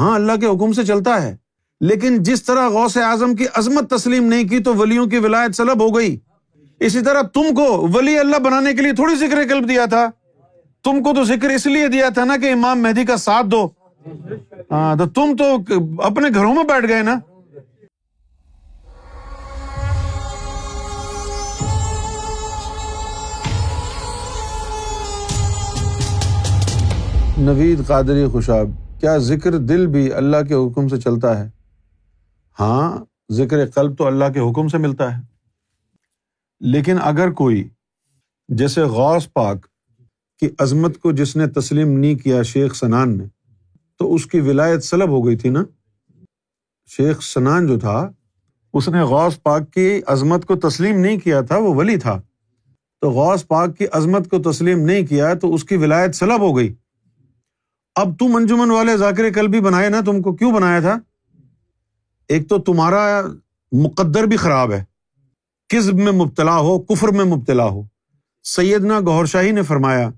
ہاں اللہ کے حکم سے چلتا ہے۔ لیکن جس طرح غوث اعظم کی عظمت تسلیم نہیں کی، تو ولیوں کی ولایت سلب ہو گئی۔ اسی طرح تم کو ولی اللہ بنانے کے لیے تھوڑی ذکر قلب دیا تھا۔ تم کو تو ذکر اس لیے دیا تھا نا کہ امام مہدی کا ساتھ دو۔ ہاں تو تم تو اپنے گھروں میں بیٹھ گئے نا۔ نوید قادری خوشاب۔ کیا ذکر دل بھی اللہ کے حکم سے چلتا ہے؟ ہاں ذکر قلب تو اللہ کے حکم سے ملتا ہے۔ لیکن اگر کوئی، جیسے غوث پاک کی عظمت کو جس نے تسلیم نہیں کیا شیخ سنان نے، تو اس کی ولایت سلب ہو گئی تھی نا؟ شیخ سنان جو تھا، اس نے غوث پاک کی عظمت کو تسلیم نہیں کیا تھا، وہ ولی تھا۔ تو غوث پاک کی عظمت کو تسلیم نہیں کیا، تو اس کی ولایت سلب ہو گئی۔ اب تم انجمن والے ذاکر کل بھی بنائے نا، تم کو کیوں بنایا تھا؟ ایک تو تمہارا مقدر بھی خراب ہے۔ کزب میں مبتلا ہو؟ کفر میں مبتلا ہو۔ سیدنا گور شاہی نے فرمایا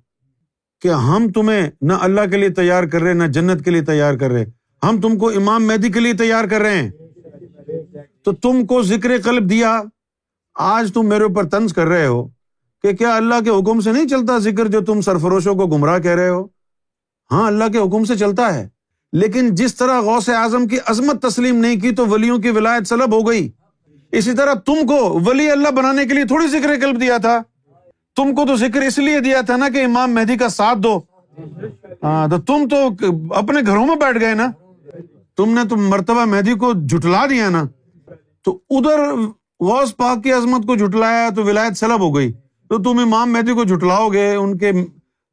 کہ ہم تمہیں نہ اللہ کے لیے تیار کر رہے، نہ جنت کے لیے تیار کر رہے۔ ہم تم کو امام مہدی کے لیے تیار کر رہے ہیں۔ تو تم کو ذکر قلب دیا۔ آج تم میرے اوپر طنز کر رہے ہو کہ کیا اللہ کے حکم سے نہیں چلتا ذکر جو تم سرفروشوں کو گمراہ کہہ رہے ہو؟ ہاں اللہ کے حکم سے چلتا ہے۔ لیکن جس طرح غوث اعظم کی عظمت تسلیم نہیں کی، تو ولیوں کی ولایت سلب ہو گئی۔ اسی طرح تم کو ولی اللہ بنانے کے لیے تھوڑی ذکر قلب دیا تھا۔ تم کو تو ذکر اس لیے دیا تھا نا کہ امام مہدی کا ساتھ دو۔ ہاں تو تم تو اپنے گھروں میں بیٹھ گئے نا۔ تم نے تم مرتبہ مہدی کو جھٹلا دیا نا۔ تو ادھر غوث پاک کی عظمت کو جھٹلایا، تو ولایت سلب ہو گئی۔ تو تم امام مہدی کو جھٹلاؤ گے، ان کے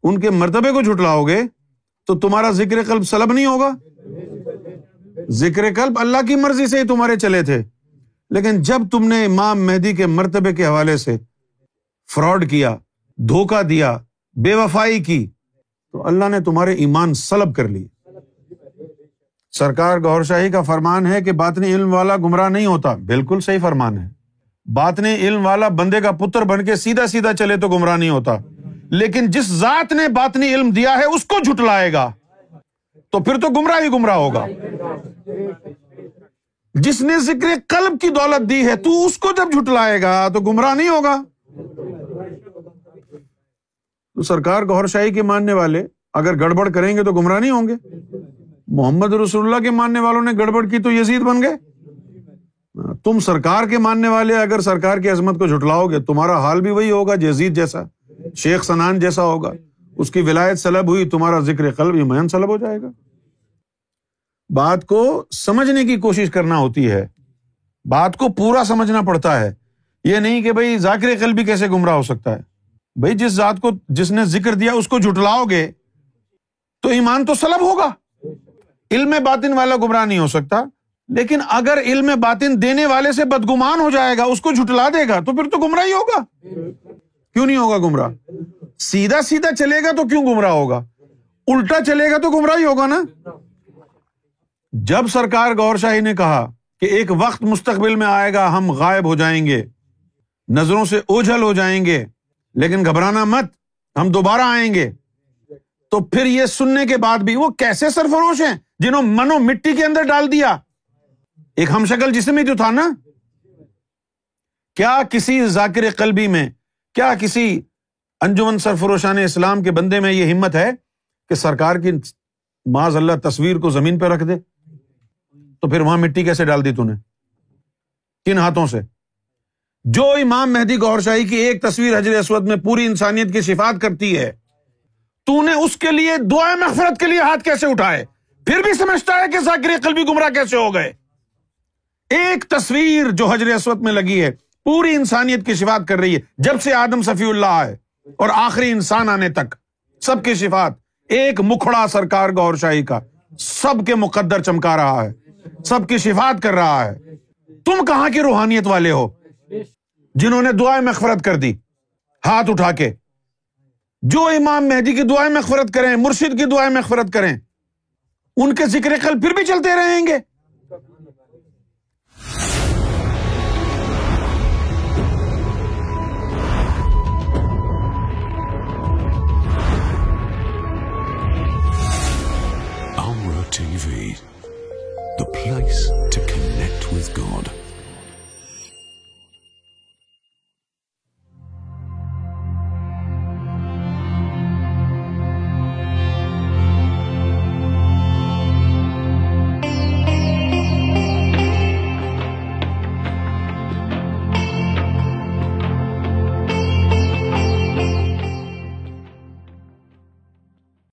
ان کے مرتبے کو جھٹلاؤ گے۔ تو تمہارا ذکر قلب سلب نہیں ہوگا؟ ذکر قلب اللہ کی مرضی سے ہی تمہارے چلے تھے۔ لیکن جب تم نے امام مہدی کے مرتبے کے حوالے سے فراڈ کیا دھوکا دیا، بے وفائی کی، تو اللہ نے تمہارے ایمان سلب کر لی سرکار گور شاہی کا فرمان ہے کہ باطنی علم والا گمراہ نہیں ہوتا۔ بالکل صحیح فرمان ہے۔ باطنی علم والا بندے کا پتر بن کے سیدھا سیدھا چلے تو گمراہ نہیں ہوتا۔ لیکن جس ذات نے باطنی علم دیا ہے، اس کو جھٹلائے گا۔ تو پھر تو گمراہ ہی گمراہ ہوگا۔ جس نے ذکر قلب کی دولت دی ہے، تو اس کو جب جھٹلائے گا، تو گمراہ نہیں ہوگا۔ تو سرکار گور شاہی کے ماننے والے اگر گڑبڑ کریں گے تو گمراہ نہیں ہوں گے۔ محمد رسول اللہ کے ماننے والوں نے گڑبڑ کی تو یزید بن گئے۔ تم سرکار کے ماننے والے اگر سرکار کی عظمت کو جھٹلاؤ گے، تمہارا حال بھی وہی ہوگا، یزید جیسا۔ شیخ سنان جیسا ہوگا۔ اس کی ولایت سلب ہوئی، تمہارا ذکر قلب ایمان سلب ہو جائے گا۔ بات کو سمجھنے کی کوشش کرنا ہوتی ہے۔ بات کو پورا سمجھنا پڑتا ہے۔ یہ نہیں کہ بھائی ذاکر قلب بھی کیسے گمراہ ہو سکتا ہے۔ بھائی جس ذات کو جس نے ذکر دیا، اس کو جٹلاؤ گے تو ایمان تو سلب ہوگا۔ علم باطن والا گمراہ نہیں ہو سکتا۔ لیکن اگر علم باطن دینے والے سے بدگمان ہو جائے گا، اس کو جھٹلا دے گا، تو پھر تو گمراہ ہوگا۔ کیوں نہیں ہوگا گمراہ؟ سیدھا سیدھا چلے گا تو کیوں گمراہ ہوگا؟ الٹا چلے گا تو گمراہ ہی ہوگا نا؟ جب سرکار گور شاہی نے کہا کہ ایک وقت مستقبل میں آئے گا، ہم غائب ہو جائیں گے، نظروں سے اوجھل ہو جائیں گے، لیکن گھبرانا مت، ہم دوبارہ آئیں گے۔ تو پھر یہ سننے کے بعد بھی وہ کیسے سرفروش ہیں جنہوں منو مٹی کے اندر ڈال دیا؟ ایک ہم شکل جسم میں جو تھا نا؟ کیا کسی ذاکر قلبی میں کیا کسی انجمن سرفروشان اسلام کے بندے میں یہ ہمت ہے کہ سرکار کی معذ اللہ تصویر کو زمین پہ رکھ دے؟ تو پھر وہاں مٹی کیسے ڈال دی نے؟ کن ہاتھوں سے؟ جو امام مہدی گور شاہی کی ایک تصویر حجر اسود میں پوری انسانیت کی شفات کرتی ہے، تو نے اس کے لیے دعا مغفرت کے لیے ہاتھ کیسے اٹھائے؟ پھر بھی سمجھتا ہے کہ ذاکر قلبی گمراہ کیسے ہو گئے؟ ایک تصویر جو حجر اسود میں لگی ہے پوری انسانیت کی شفات کر رہی ہے۔ جب سے آدم صفی اللہ آئے اور آخری انسان آنے تک، سب کی شفات ایک مکھڑا سرکار گور شاہی کا۔ سب کے مقدر چمکا رہا ہے۔ سب کی شفات کر رہا ہے۔ تم کہاں کی روحانیت والے ہو؟ جنہوں نے دعائیں مغفرت کر دی۔ ہاتھ اٹھا کے۔ جو امام مہدی کی دعائیں مغفرت کریں، مرشد کی دعائیں مغفرت کریں، ان کے ذکر کل پھر بھی چلتے رہیں گے۔